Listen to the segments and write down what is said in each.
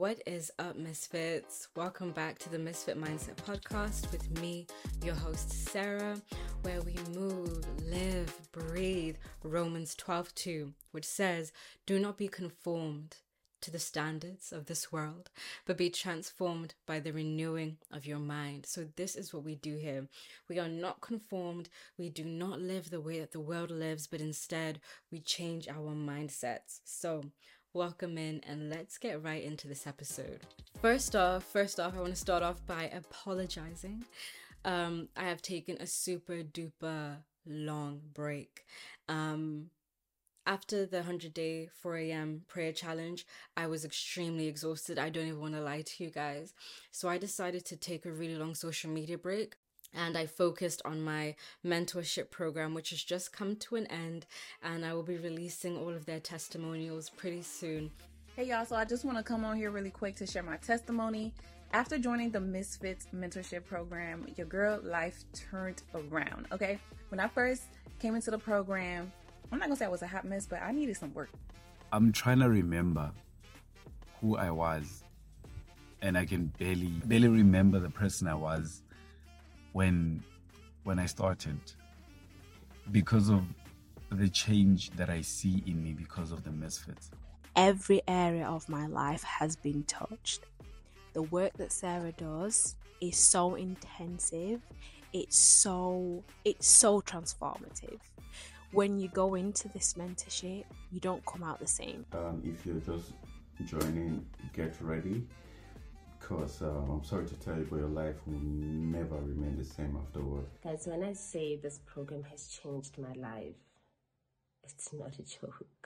What is up, Misfits? Welcome back to the Misfit Mindset Podcast with me, your host, Sarah, where we move, live, breathe Romans 12 2, which says, Do not be conformed to the standards of this world, but be transformed by the renewing of your mind. So, this is what we do here. We are not conformed. We do not live the way that the world lives, but instead we change our mindsets. So, welcome in and let's get right into this episode. First off, first off, I want to start off by apologizing. Um, I have taken a super duper long break. Um, after the 100 day 4 a.m. prayer challenge, I was extremely exhausted. I don't even want to lie to you guys. So I decided to take a really long social media break and I focused on my mentorship program, which has just come to an end, and I will be releasing all of their testimonials pretty soon. Hey y'all, so I just want to come on here really quick to share my testimony. After joining the Misfits mentorship program, your girl life turned around. Okay, when I first came into the program, I'm not gonna say I was a hot mess, but I needed some work. I'm trying to remember who I was, and I can barely barely remember the person I was when when I started because of the change that I see in me because of the misfits. Every area of my life has been touched. The work that Sarah does is so intensive. It's so it's so transformative. When you go into this mentorship, you don't come out the same. Um, if you're just joining, get ready because uh, I'm sorry to tell you, but your life will never remain the same afterward. Guys, when I say this program has changed my life, it's not a joke.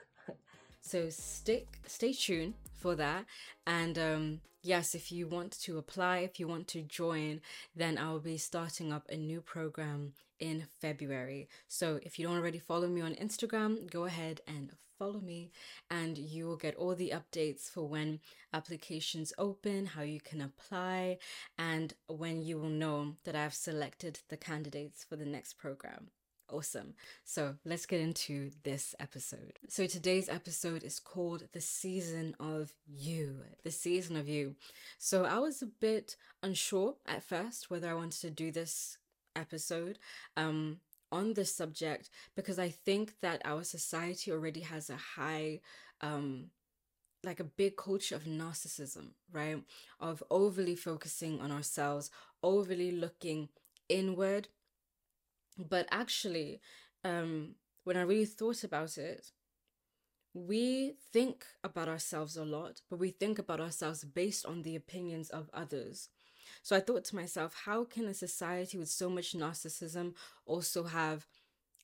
So stick, stay tuned for that. And um, yes, if you want to apply, if you want to join, then I'll be starting up a new program in February. So if you don't already follow me on Instagram, go ahead and follow me and you will get all the updates for when applications open, how you can apply, and when you will know that I've selected the candidates for the next program. Awesome. So let's get into this episode. So today's episode is called The Season of You. The Season of You. So I was a bit unsure at first whether I wanted to do this episode. Um, on this subject because I think that our society already has a high um like a big culture of narcissism, right? Of overly focusing on ourselves, overly looking inward. But actually, um, when I really thought about it, we think about ourselves a lot, but we think about ourselves based on the opinions of others. So I thought to myself, how can a society with so much narcissism also have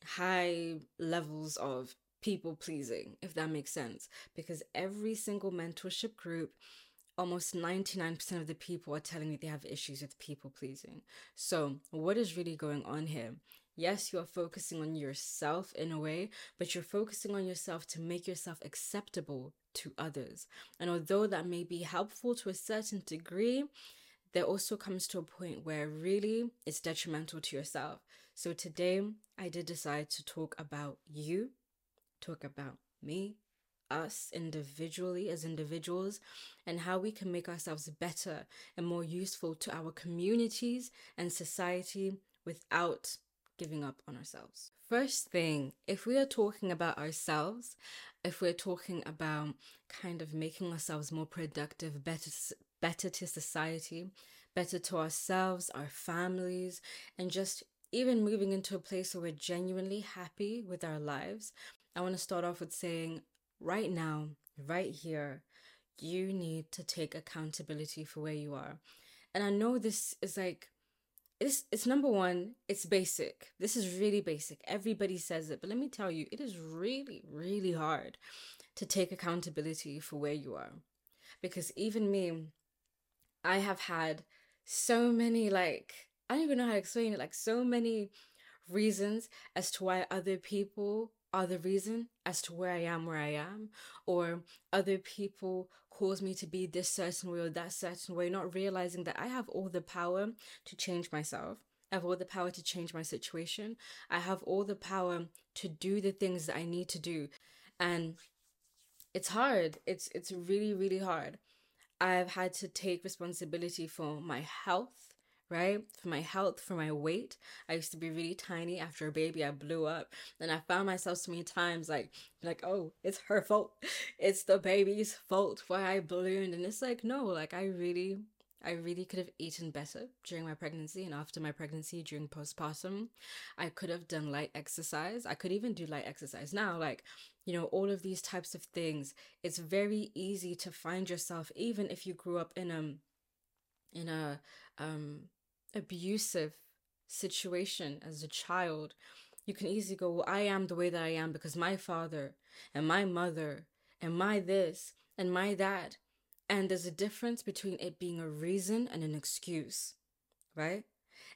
high levels of people pleasing, if that makes sense? Because every single mentorship group, almost 99% of the people are telling me they have issues with people pleasing. So, what is really going on here? Yes, you are focusing on yourself in a way, but you're focusing on yourself to make yourself acceptable to others. And although that may be helpful to a certain degree, there also comes to a point where really it's detrimental to yourself. So today I did decide to talk about you, talk about me, us individually as individuals, and how we can make ourselves better and more useful to our communities and society without giving up on ourselves. First thing, if we are talking about ourselves, if we're talking about kind of making ourselves more productive, better better to society, better to ourselves, our families, and just even moving into a place where we're genuinely happy with our lives, I want to start off with saying right now, right here, you need to take accountability for where you are. And I know this is like, it's, it's number one, it's basic. This is really basic. Everybody says it. But let me tell you, it is really, really hard to take accountability for where you are. Because even me, I have had so many like I don't even know how to explain it, like so many reasons as to why other people are the reason as to where I am where I am, or other people cause me to be this certain way or that certain way, not realizing that I have all the power to change myself. I have all the power to change my situation. I have all the power to do the things that I need to do. And it's hard. It's it's really, really hard. I've had to take responsibility for my health, right? For my health, for my weight. I used to be really tiny. After a baby, I blew up. And I found myself so many times like, like, oh, it's her fault. It's the baby's fault why I ballooned. And it's like, no, like I really I really could have eaten better during my pregnancy and after my pregnancy during postpartum. I could have done light exercise. I could even do light exercise now. Like, you know, all of these types of things. It's very easy to find yourself, even if you grew up in a in a um abusive situation as a child. You can easily go, Well, I am the way that I am because my father and my mother and my this and my that and there's a difference between it being a reason and an excuse, right?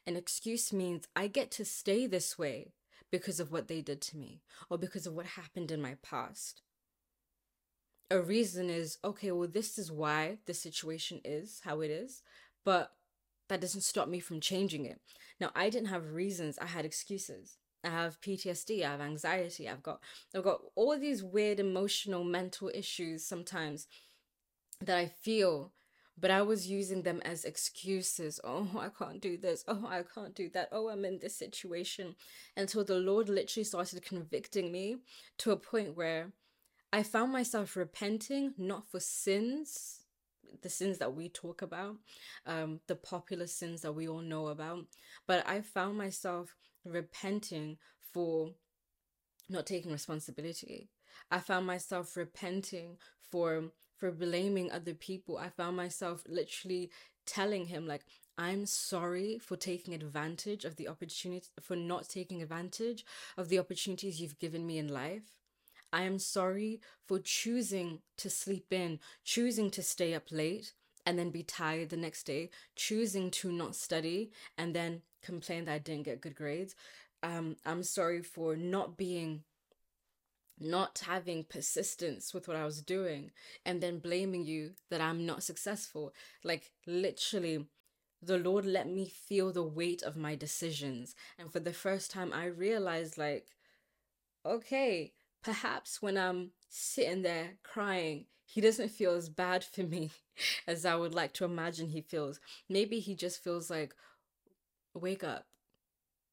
An excuse means I get to stay this way because of what they did to me or because of what happened in my past. A reason is, okay, well, this is why the situation is how it is, but that doesn't stop me from changing it. Now, I didn't have reasons, I had excuses. I have PTSD, I have anxiety, I've got I've got all these weird emotional mental issues sometimes that I feel, but I was using them as excuses. Oh, I can't do this. Oh, I can't do that. Oh, I'm in this situation. Until the Lord literally started convicting me to a point where I found myself repenting, not for sins, the sins that we talk about, um, the popular sins that we all know about, but I found myself repenting for not taking responsibility. I found myself repenting for for blaming other people. I found myself literally telling him, like, I'm sorry for taking advantage of the opportunity, for not taking advantage of the opportunities you've given me in life. I am sorry for choosing to sleep in, choosing to stay up late and then be tired the next day, choosing to not study and then complain that I didn't get good grades. Um, I'm sorry for not being not having persistence with what I was doing and then blaming you that I'm not successful. Like, literally, the Lord let me feel the weight of my decisions. And for the first time, I realized, like, okay, perhaps when I'm sitting there crying, He doesn't feel as bad for me as I would like to imagine He feels. Maybe He just feels like, wake up.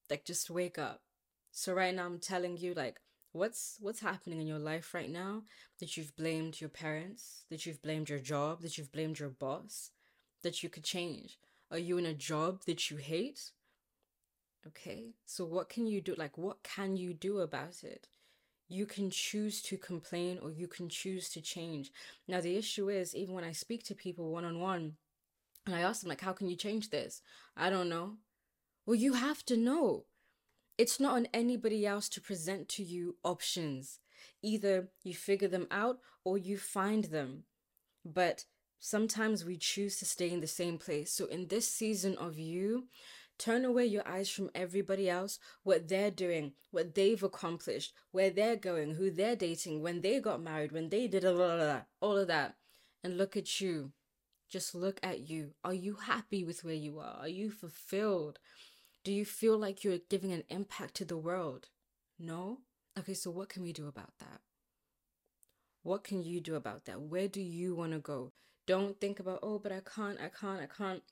Like, just wake up. So, right now, I'm telling you, like, what's what's happening in your life right now that you've blamed your parents that you've blamed your job that you've blamed your boss that you could change are you in a job that you hate okay so what can you do like what can you do about it you can choose to complain or you can choose to change now the issue is even when i speak to people one on one and i ask them like how can you change this i don't know well you have to know it's not on anybody else to present to you options. Either you figure them out or you find them. But sometimes we choose to stay in the same place. So in this season of you, turn away your eyes from everybody else, what they're doing, what they've accomplished, where they're going, who they're dating, when they got married, when they did all of that, and look at you. Just look at you. Are you happy with where you are? Are you fulfilled? Do you feel like you're giving an impact to the world? No? Okay, so what can we do about that? What can you do about that? Where do you want to go? Don't think about, oh, but I can't, I can't, I can't.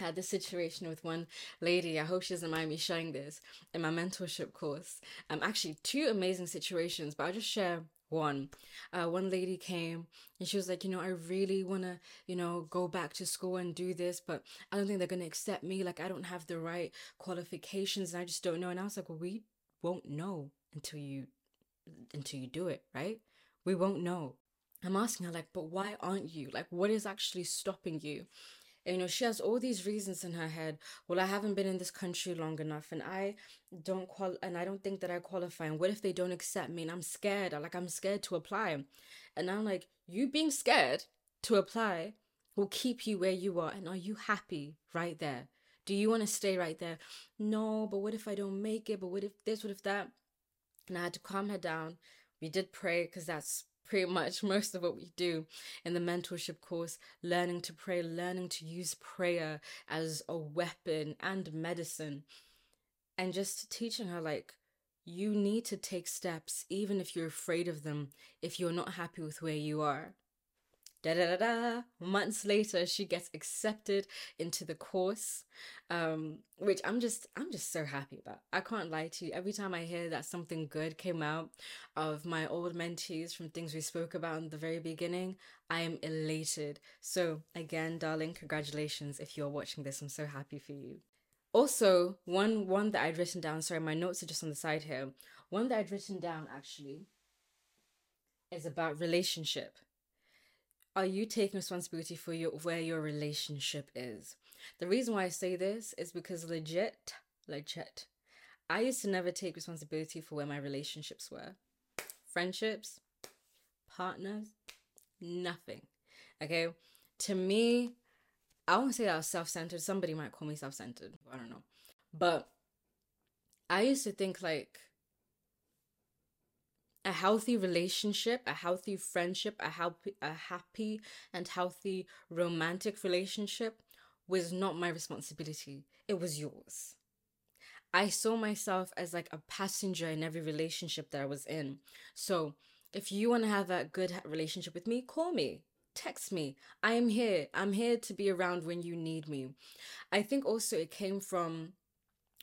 Had this situation with one lady. I hope she doesn't mind me sharing this in my mentorship course. Um, actually, two amazing situations, but I'll just share one. Uh, one lady came and she was like, you know, I really want to, you know, go back to school and do this, but I don't think they're going to accept me. Like, I don't have the right qualifications and I just don't know. And I was like, well, we won't know until you, until you do it, right? We won't know. I'm asking her, like, but why aren't you? Like, what is actually stopping you? You know she has all these reasons in her head well i haven't been in this country long enough and i don't qual and i don't think that i qualify and what if they don't accept me and i'm scared like i'm scared to apply? And i'm like you being scared to apply will keep you where you are and are you happy right there? Do you want to stay right there? No but what if i don't make it? But what if this what if that? And i had to calm her down. We did pray because that's pretty much most of what we do in the mentorship course learning to pray learning to use prayer as a weapon and medicine. And just teaching her like you need to take steps even if you're afraid of them if you're not happy with where you are Da da da da. Months later, she gets accepted into the course, um, which I'm just I'm just so happy about. I can't lie to you. Every time I hear that something good came out of my old mentees from things we spoke about in the very beginning, I am elated. So again, darling, congratulations if you're watching this. I'm so happy for you. Also, one one that I'd written down. Sorry, my notes are just on the side here. One that I'd written down actually is about relationship are you taking responsibility for your where your relationship is? The reason why I say this is because legit, legit, I used to never take responsibility for where my relationships were. Friendships, partners, nothing. Okay. To me, I won't say I was self-centered. Somebody might call me self-centered. I don't know. But I used to think like a healthy relationship, a healthy friendship, a happy, a happy and healthy romantic relationship was not my responsibility. It was yours. I saw myself as like a passenger in every relationship that I was in. So, if you want to have a good relationship with me, call me, text me. I am here. I'm here to be around when you need me. I think also it came from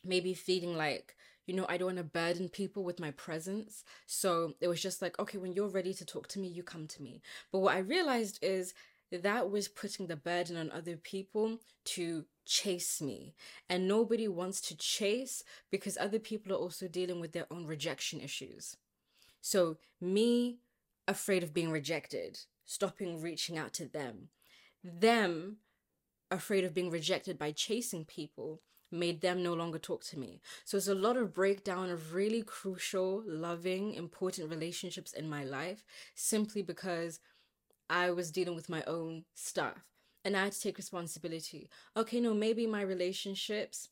maybe feeling like you know, I don't want to burden people with my presence. So it was just like, okay, when you're ready to talk to me, you come to me. But what I realized is that was putting the burden on other people to chase me. And nobody wants to chase because other people are also dealing with their own rejection issues. So, me afraid of being rejected, stopping reaching out to them, them afraid of being rejected by chasing people, made them no longer talk to me. So it's a lot of breakdown of really crucial, loving, important relationships in my life simply because I was dealing with my own stuff and I had to take responsibility. Okay, no, maybe my relationships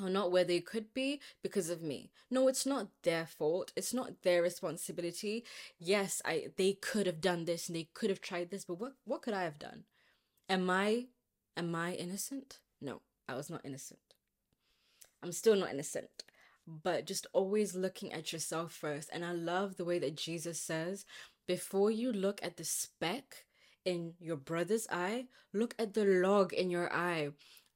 are not where they could be because of me. No, it's not their fault. It's not their responsibility. Yes, I they could have done this and they could have tried this, but what what could I have done? Am I am I innocent? No. I was not innocent. I'm still not innocent. But just always looking at yourself first. And I love the way that Jesus says, before you look at the speck in your brother's eye, look at the log in your eye.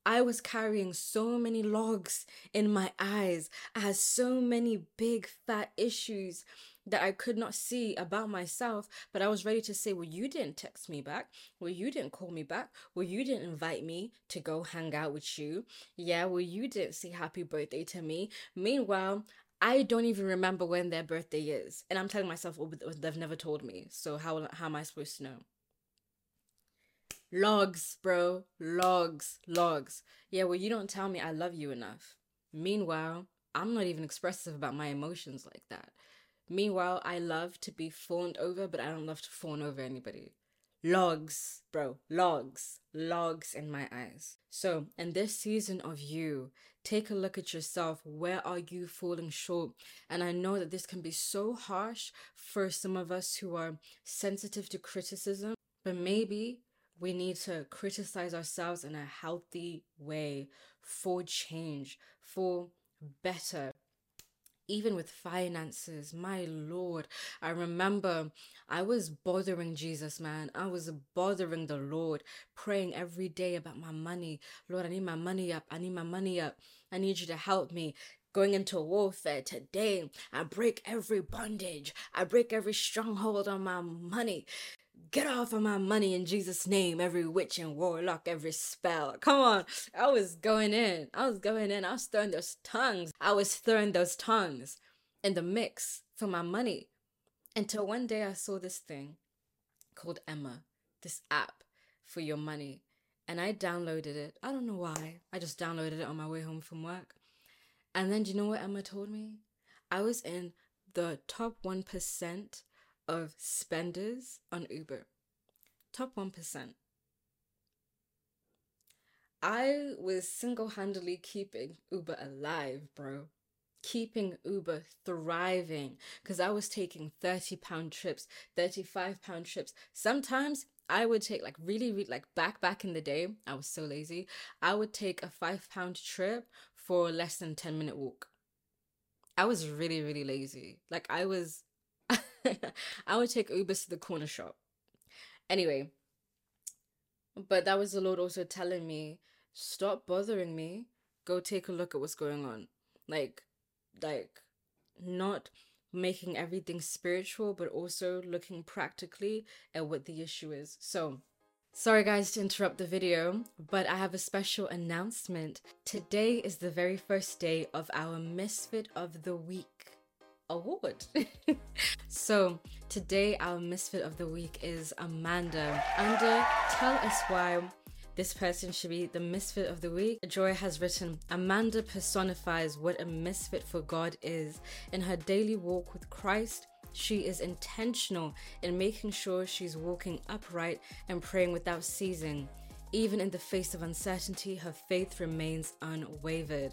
I was carrying so many logs in my eyes. I had so many big fat issues that I could not see about myself, but I was ready to say, Well, you didn't text me back. Well, you didn't call me back. Well, you didn't invite me to go hang out with you. Yeah, well, you didn't say happy birthday to me. Meanwhile, I don't even remember when their birthday is. And I'm telling myself, oh, well, they've never told me. So how, how am I supposed to know? Logs, bro. Logs. Logs. Yeah, well, you don't tell me I love you enough. Meanwhile, I'm not even expressive about my emotions like that. Meanwhile, I love to be fawned over, but I don't love to fawn over anybody. Logs, bro, logs, logs in my eyes. So, in this season of you, take a look at yourself. Where are you falling short? And I know that this can be so harsh for some of us who are sensitive to criticism, but maybe we need to criticize ourselves in a healthy way for change, for better, even with finances, my Lord. I remember I was bothering Jesus, man. I was bothering the Lord, praying every day about my money. Lord, I need my money up. I need my money up. I need you to help me. Going into warfare today, I break every bondage. I break every stronghold on my money. Get off of my money in Jesus' name, every witch and warlock, every spell. Come on. I was going in. I was going in. I was throwing those tongues. I was throwing those tongues in the mix for my money. Until one day I saw this thing called Emma, this app for your money. And I downloaded it. I don't know why. I just downloaded it on my way home from work. And then do you know what Emma told me? I was in the top 1% of spenders on Uber. Top 1%. I was single handedly keeping Uber alive, bro. Keeping Uber thriving because I was taking 30 pound trips, 35 pound trips. Sometimes I would take like really, really like back back in the day, I was so lazy. I would take a five pound trip for less than 10 minute walk. I was really, really lazy. Like I was I would take Ubers to the corner shop. Anyway, but that was the Lord also telling me, stop bothering me. Go take a look at what's going on. Like, like, not making everything spiritual, but also looking practically at what the issue is. So, sorry guys to interrupt the video, but I have a special announcement. Today is the very first day of our Misfit of the Week award. so today our misfit of the week is Amanda. Amanda, tell us why this person should be the misfit of the week. Joy has written Amanda personifies what a misfit for God is. In her daily walk with Christ, she is intentional in making sure she's walking upright and praying without ceasing. Even in the face of uncertainty, her faith remains unwavered.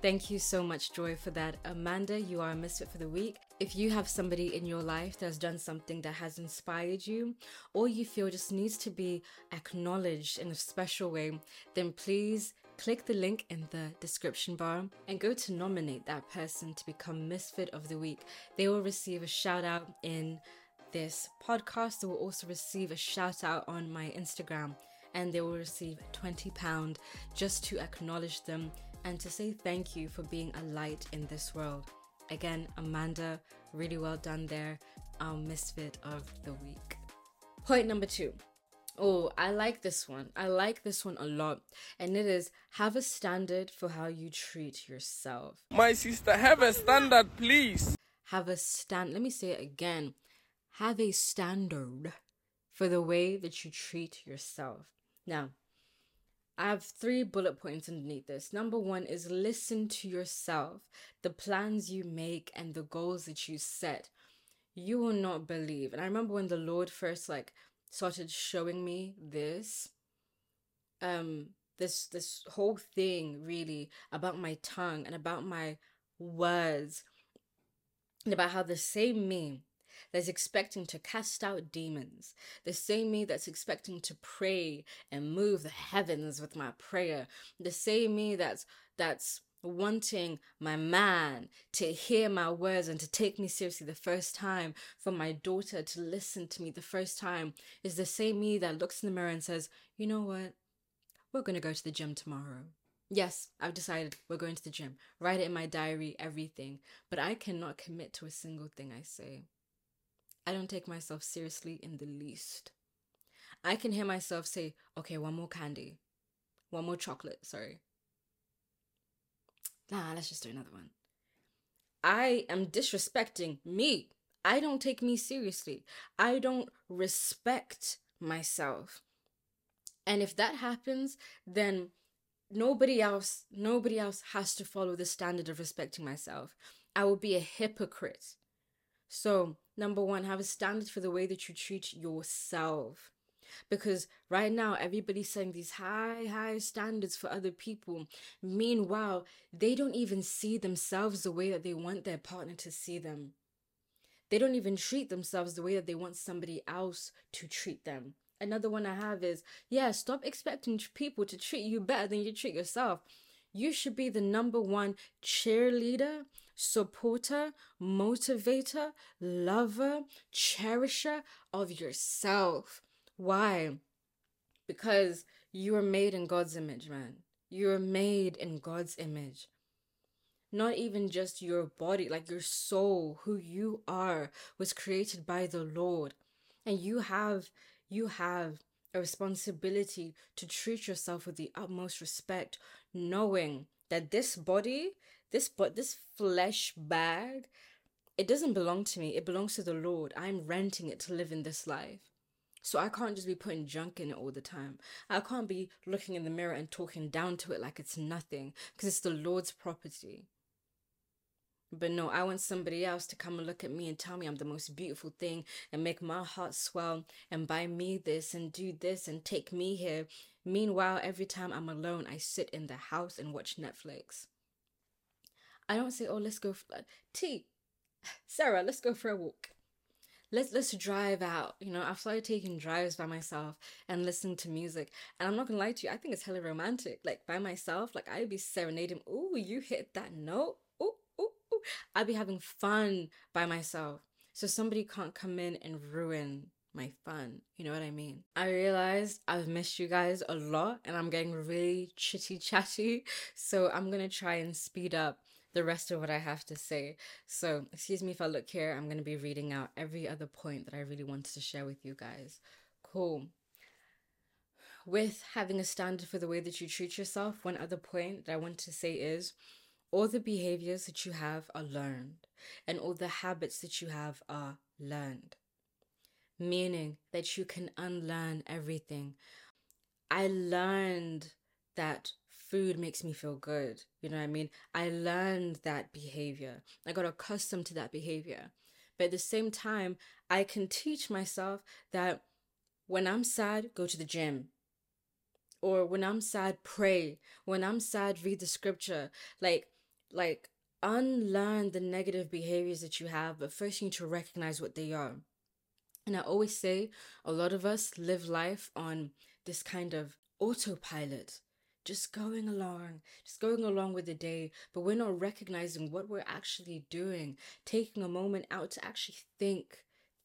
Thank you so much, Joy, for that. Amanda, you are a misfit for the week. If you have somebody in your life that's done something that has inspired you, or you feel just needs to be acknowledged in a special way, then please click the link in the description bar and go to nominate that person to become Misfit of the Week. They will receive a shout out in this podcast. They will also receive a shout out on my Instagram and they will receive £20 just to acknowledge them and to say thank you for being a light in this world. Again, Amanda, really well done there. Our misfit of the week. Point number two. Oh, I like this one. I like this one a lot. And it is have a standard for how you treat yourself. My sister, have a standard, please. Have a stand. Let me say it again. Have a standard for the way that you treat yourself. Now, I have three bullet points underneath this. Number one is listen to yourself, the plans you make, and the goals that you set. You will not believe. And I remember when the Lord first like started showing me this, um, this this whole thing really about my tongue and about my words and about how the same me that's expecting to cast out demons, the same me that's expecting to pray and move the heavens with my prayer, the same me that's that's wanting my man to hear my words and to take me seriously the first time, for my daughter to listen to me the first time, is the same me that looks in the mirror and says, You know what? We're going to go to the gym tomorrow. Yes, I've decided we're going to the gym. Write it in my diary, everything. But I cannot commit to a single thing I say. I don't take myself seriously in the least. I can hear myself say, okay, one more candy, one more chocolate, sorry. Nah, let's just do another one. I am disrespecting me. I don't take me seriously. I don't respect myself. And if that happens, then nobody else nobody else has to follow the standard of respecting myself. I will be a hypocrite. So, number one, have a standard for the way that you treat yourself. Because right now, everybody's setting these high, high standards for other people. Meanwhile, they don't even see themselves the way that they want their partner to see them. They don't even treat themselves the way that they want somebody else to treat them. Another one I have is yeah, stop expecting people to treat you better than you treat yourself. You should be the number one cheerleader supporter, motivator, lover, cherisher of yourself. Why? Because you are made in God's image, man. You are made in God's image. Not even just your body, like your soul, who you are, was created by the Lord. And you have, you have a responsibility to treat yourself with the utmost respect, knowing that this body this but this flesh bag it doesn't belong to me. It belongs to the lord. I'm renting it to live in this life. So i can't just be putting junk in it all the time. I can't be looking in the mirror and talking down to it like it's nothing because it's the lord's property. But no, I want somebody else to come and look at me and tell me I'm the most beautiful thing and make my heart swell and buy me this and do this and take me here. Meanwhile, every time I'm alone, I sit in the house and watch Netflix. I don't say, oh, let's go. For, uh, T, Sarah, let's go for a walk. Let's let's drive out. You know, I've started taking drives by myself and listening to music. And I'm not gonna lie to you, I think it's hella romantic. Like by myself, like I'd be serenading. Oh, you hit that note. Oh, oh, oh. I'd be having fun by myself. So somebody can't come in and ruin my fun. You know what I mean? I realized I've missed you guys a lot and I'm getting really chitty chatty. So I'm going to try and speed up the rest of what I have to say. So, excuse me if I look here, I'm going to be reading out every other point that I really wanted to share with you guys. Cool. With having a standard for the way that you treat yourself, one other point that I want to say is all the behaviors that you have are learned, and all the habits that you have are learned meaning that you can unlearn everything. I learned that food makes me feel good. You know what I mean? I learned that behavior. I got accustomed to that behavior. But at the same time, I can teach myself that when I'm sad, go to the gym. Or when I'm sad, pray. When I'm sad, read the scripture. Like, like, unlearn the negative behaviors that you have, but first you need to recognize what they are. And I always say a lot of us live life on this kind of autopilot, just going along, just going along with the day, but we're not recognizing what we're actually doing, taking a moment out to actually think,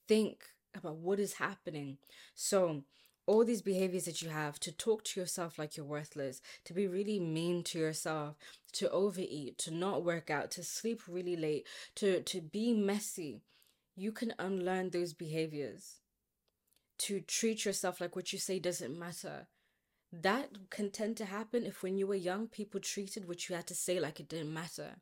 think about what is happening. So, all these behaviors that you have to talk to yourself like you're worthless, to be really mean to yourself, to overeat, to not work out, to sleep really late, to to be messy you can unlearn those behaviors to treat yourself like what you say doesn't matter. That can tend to happen if when you were young, people treated what you had to say like it didn't matter.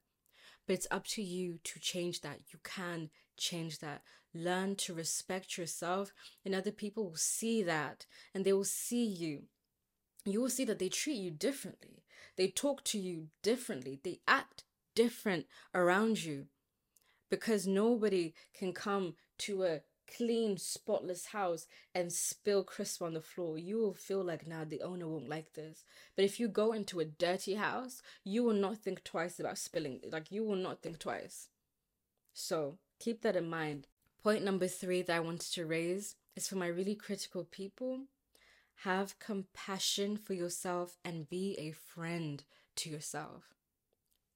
But it's up to you to change that. You can change that. Learn to respect yourself, and other people will see that and they will see you. You will see that they treat you differently. They talk to you differently. They act different around you because nobody can come to a clean, spotless house and spill crisp on the floor. You will feel like, now nah, the owner won't like this. But if you go into a dirty house, you will not think twice about spilling. Like, you will not think twice. So keep that in mind. Point number three that I wanted to raise is for my really critical people have compassion for yourself and be a friend to yourself.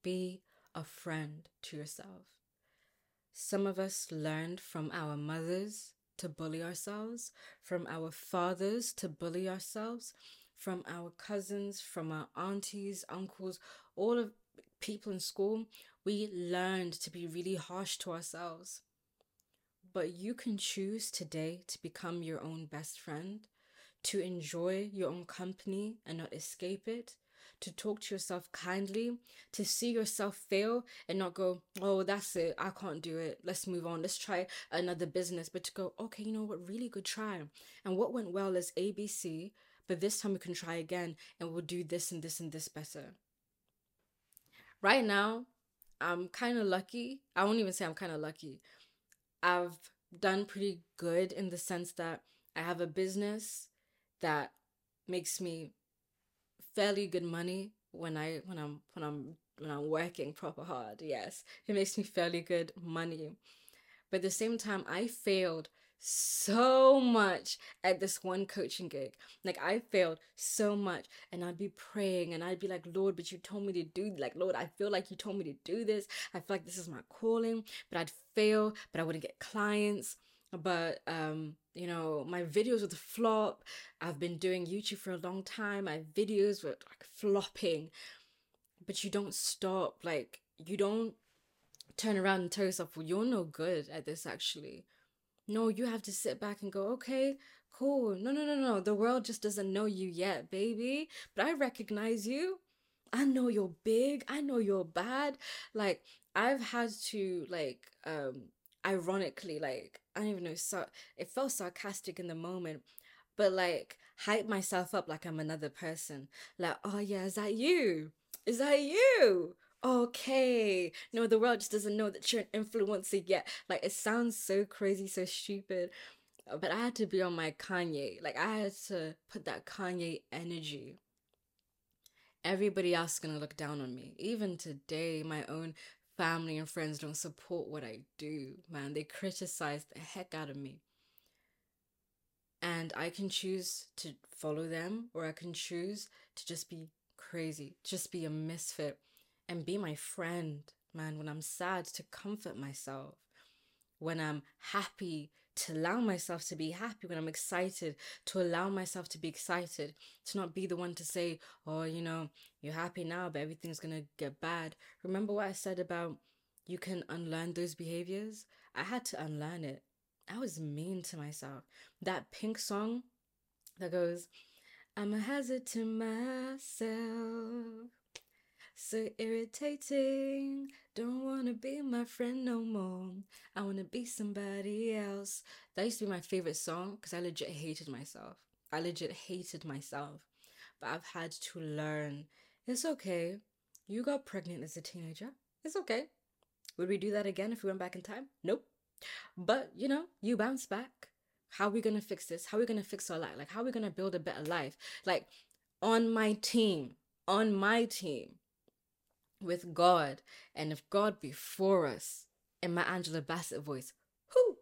Be a friend to yourself. Some of us learned from our mothers to bully ourselves, from our fathers to bully ourselves, from our cousins, from our aunties, uncles, all of people in school. We learned to be really harsh to ourselves. But you can choose today to become your own best friend, to enjoy your own company and not escape it, to talk to yourself kindly, to see yourself fail and not go, oh, that's it, I can't do it, let's move on, let's try another business, but to go, okay, you know what, really good try. And what went well is ABC, but this time we can try again and we'll do this and this and this better. Right now, I'm kind of lucky. I won't even say I'm kind of lucky. I've done pretty good in the sense that I have a business that makes me fairly good money when I when I'm when I'm when I'm working proper hard. Yes, it makes me fairly good money. But at the same time, I failed so much at this one coaching gig. Like I failed so much and I'd be praying and I'd be like, Lord, but you told me to do like Lord, I feel like you told me to do this. I feel like this is my calling, but I'd fail, but I wouldn't get clients but um you know my videos would flop. I've been doing youtube for a long time. My videos were like flopping. But you don't stop like you don't turn around and tell yourself well you're no good at this actually. No you have to sit back and go okay cool. No no no no. The world just doesn't know you yet baby. But i recognize you. I know you're big. I know you're bad. Like i've had to like um ironically like I don't even know so it felt sarcastic in the moment but like hype myself up like I'm another person. Like oh yeah is that you? Is that you? Okay. No the world just doesn't know that you're an influencer yet. Like it sounds so crazy so stupid but I had to be on my Kanye like I had to put that Kanye energy. Everybody else is gonna look down on me. Even today, my own family and friends don't support what I do, man. They criticize the heck out of me. And I can choose to follow them or I can choose to just be crazy, just be a misfit and be my friend, man. When I'm sad, to comfort myself. When I'm happy, to allow myself to be happy when I'm excited, to allow myself to be excited, to not be the one to say, oh, you know, you're happy now, but everything's gonna get bad. Remember what I said about you can unlearn those behaviors? I had to unlearn it. I was mean to myself. That pink song that goes, I'm a hazard to myself. So irritating. Don't wanna be my friend no more. I wanna be somebody else. That used to be my favorite song because I legit hated myself. I legit hated myself. But I've had to learn it's okay. You got pregnant as a teenager. It's okay. Would we do that again if we went back in time? Nope. But you know, you bounce back. How are we gonna fix this? How are we gonna fix our life? Like, how are we gonna build a better life? Like, on my team, on my team, with God, and if God be for us, in my Angela Bassett voice, who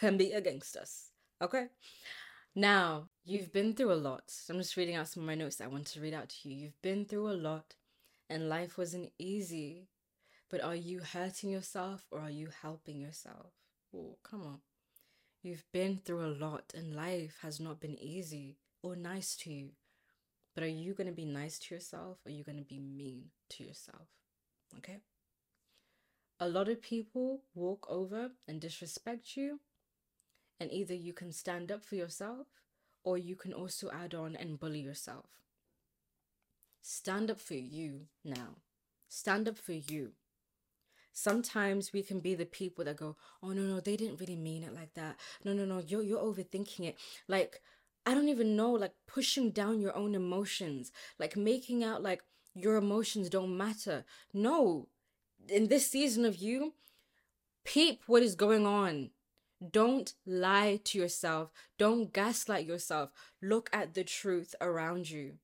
can be against us? Okay? Now, you've been through a lot. I'm just reading out some of my notes I want to read out to you. You've been through a lot, and life wasn't easy. But are you hurting yourself or are you helping yourself? Oh, come on. You've been through a lot, and life has not been easy or nice to you. But are you going to be nice to yourself or are you going to be mean to yourself? Okay? A lot of people walk over and disrespect you, and either you can stand up for yourself or you can also add on and bully yourself. Stand up for you now. Stand up for you. Sometimes we can be the people that go, "Oh no, no, they didn't really mean it like that. No, no, no, you're you're overthinking it." Like I don't even know, like pushing down your own emotions, like making out like your emotions don't matter. No, in this season of you, peep what is going on. Don't lie to yourself. Don't gaslight yourself. Look at the truth around you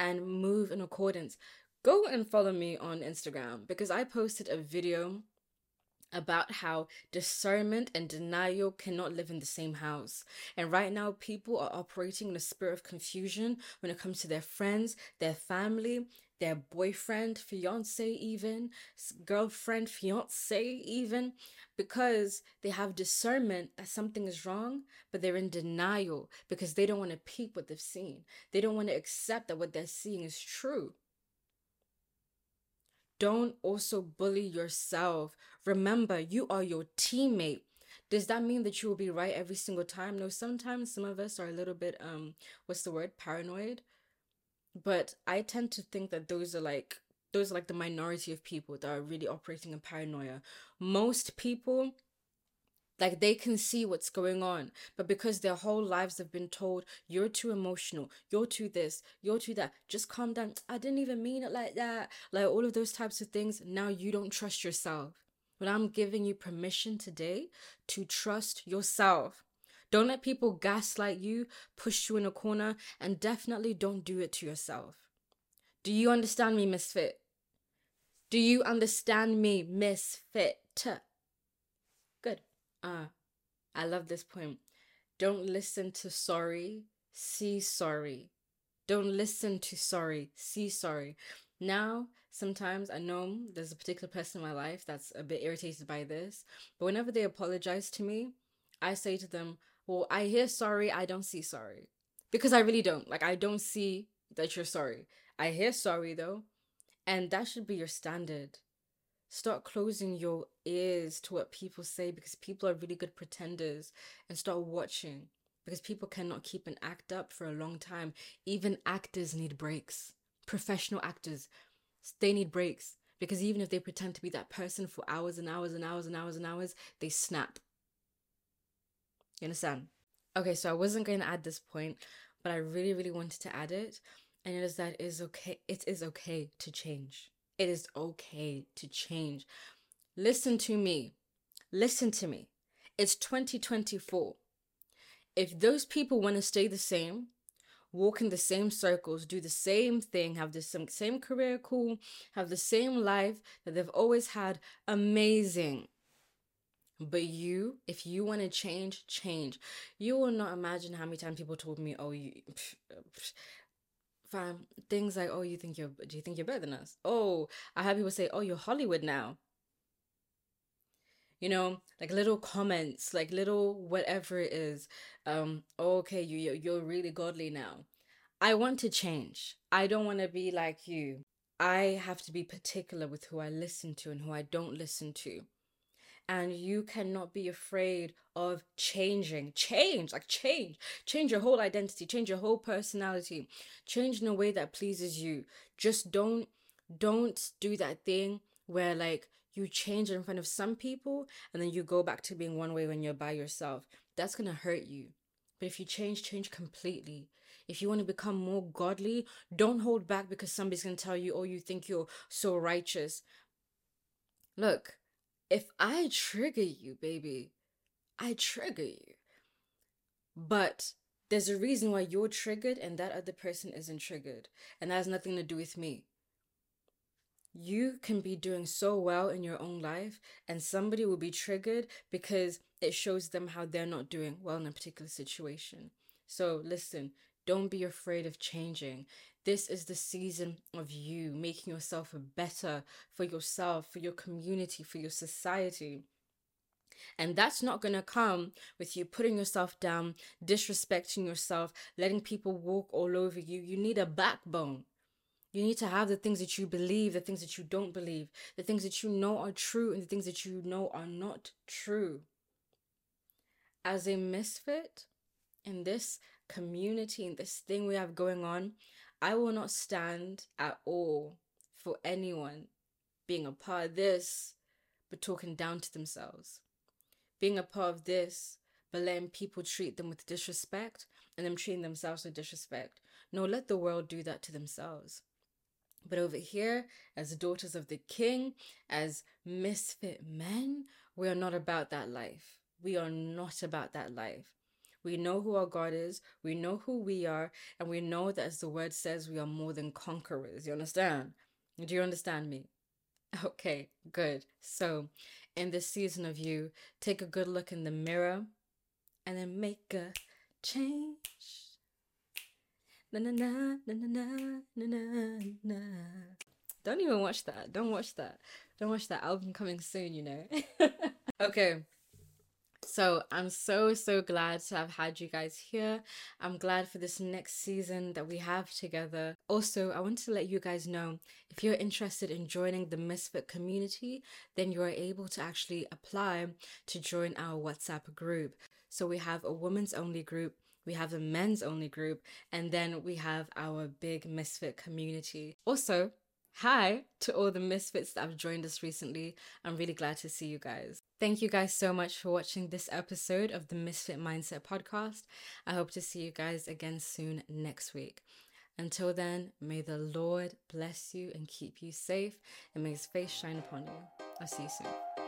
and move in accordance. Go and follow me on Instagram because I posted a video about how discernment and denial cannot live in the same house. And right now, people are operating in a spirit of confusion when it comes to their friends, their family, their boyfriend, fiance, even girlfriend, fiance, even because they have discernment that something is wrong, but they're in denial because they don't want to peep what they've seen. They don't want to accept that what they're seeing is true. Don't also bully yourself. Remember, you are your teammate. Does that mean that you will be right every single time? No, sometimes some of us are a little bit um what's the word? Paranoid. But I tend to think that those are like those are like the minority of people that are really operating in paranoia. Most people like they can see what's going on, but because their whole lives have been told, you're too emotional, you're too this, you're too that, just calm down. I didn't even mean it like that. Like all of those types of things. Now you don't trust yourself. But I'm giving you permission today to trust yourself. Don't let people gaslight you, push you in a corner, and definitely don't do it to yourself. Do you understand me, misfit? Do you understand me, misfit? Uh, I love this point. Don't listen to sorry, see sorry. Don't listen to sorry, see sorry. Now, sometimes I know there's a particular person in my life that's a bit irritated by this, but whenever they apologize to me, I say to them, Well, I hear sorry, I don't see sorry. Because I really don't. Like, I don't see that you're sorry. I hear sorry though, and that should be your standard. Start closing your ears to what people say because people are really good pretenders and start watching because people cannot keep an act up for a long time. Even actors need breaks. Professional actors, they need breaks because even if they pretend to be that person for hours and hours and hours and hours and hours, they snap. You understand? Okay, so I wasn't going to add this point, but I really, really wanted to add it. And it is that it is okay. It is okay to change. It is okay to change. Listen to me. Listen to me. It's 2024. If those people want to stay the same, walk in the same circles, do the same thing, have the same, career, cool, have the same life that they've always had, amazing. But you, if you want to change, change. You will not imagine how many times people told me, "Oh, you, pff, pff, fam, things like, oh, you think you're, do you think you're better than us? Oh, I have people say, oh, you're Hollywood now. you know like little comments like little whatever it is um oh, okay you you're, you're really godly now i want to change i don't want to be like you i have to be particular with who i listen to and who i don't listen to and you cannot be afraid of changing change like change change your whole identity change your whole personality change in a way that pleases you just don't don't do that thing where like you change in front of some people and then you go back to being one way when you're by yourself. That's going to hurt you. But if you change, change completely. If you want to become more godly, don't hold back because somebody's going to tell you, oh, you think you're so righteous. Look, if I trigger you, baby, I trigger you. But there's a reason why you're triggered and that other person isn't triggered. And that has nothing to do with me you can be doing so well in your own life and somebody will be triggered because it shows them how they're not doing well in a particular situation. So listen, don't be afraid of changing. This is the season of you making yourself better for yourself, for your community, for your society. And that's not going to come with you putting yourself down, disrespecting yourself, letting people walk all over you. You need a backbone. You need to have the things that you believe, the things that you don't believe, the things that you know are true, and the things that you know are not true. As a misfit in this community, in this thing we have going on, I will not stand at all for anyone being a part of this, but talking down to themselves. Being a part of this, but letting people treat them with disrespect and them treating themselves with disrespect. No, let the world do that to themselves. But over here, as daughters of the king, as misfit men, we are not about that life. We are not about that life. We know who our God is, we know who we are, and we know that as the word says, we are more than conquerors. You understand? Do you understand me? Okay, good. So, in this season of you, take a good look in the mirror and then make a change. Na na na na na na na na. Don't even watch that. Don't watch that. Don't watch that album coming soon, you know. okay. So I'm so so glad to have had you guys here. I'm glad for this next season that we have together. Also, I want to let you guys know if you're interested in joining the Misfit community, then you are able to actually apply to join our WhatsApp group. So we have a women's only group we have a men's only group, and then we have our big misfit community. Also, hi to all the misfits that have joined us recently. I'm really glad to see you guys. Thank you guys so much for watching this episode of the Misfit Mindset podcast. I hope to see you guys again soon next week. Until then, may the Lord bless you and keep you safe, and may his face shine upon you. I'll see you soon.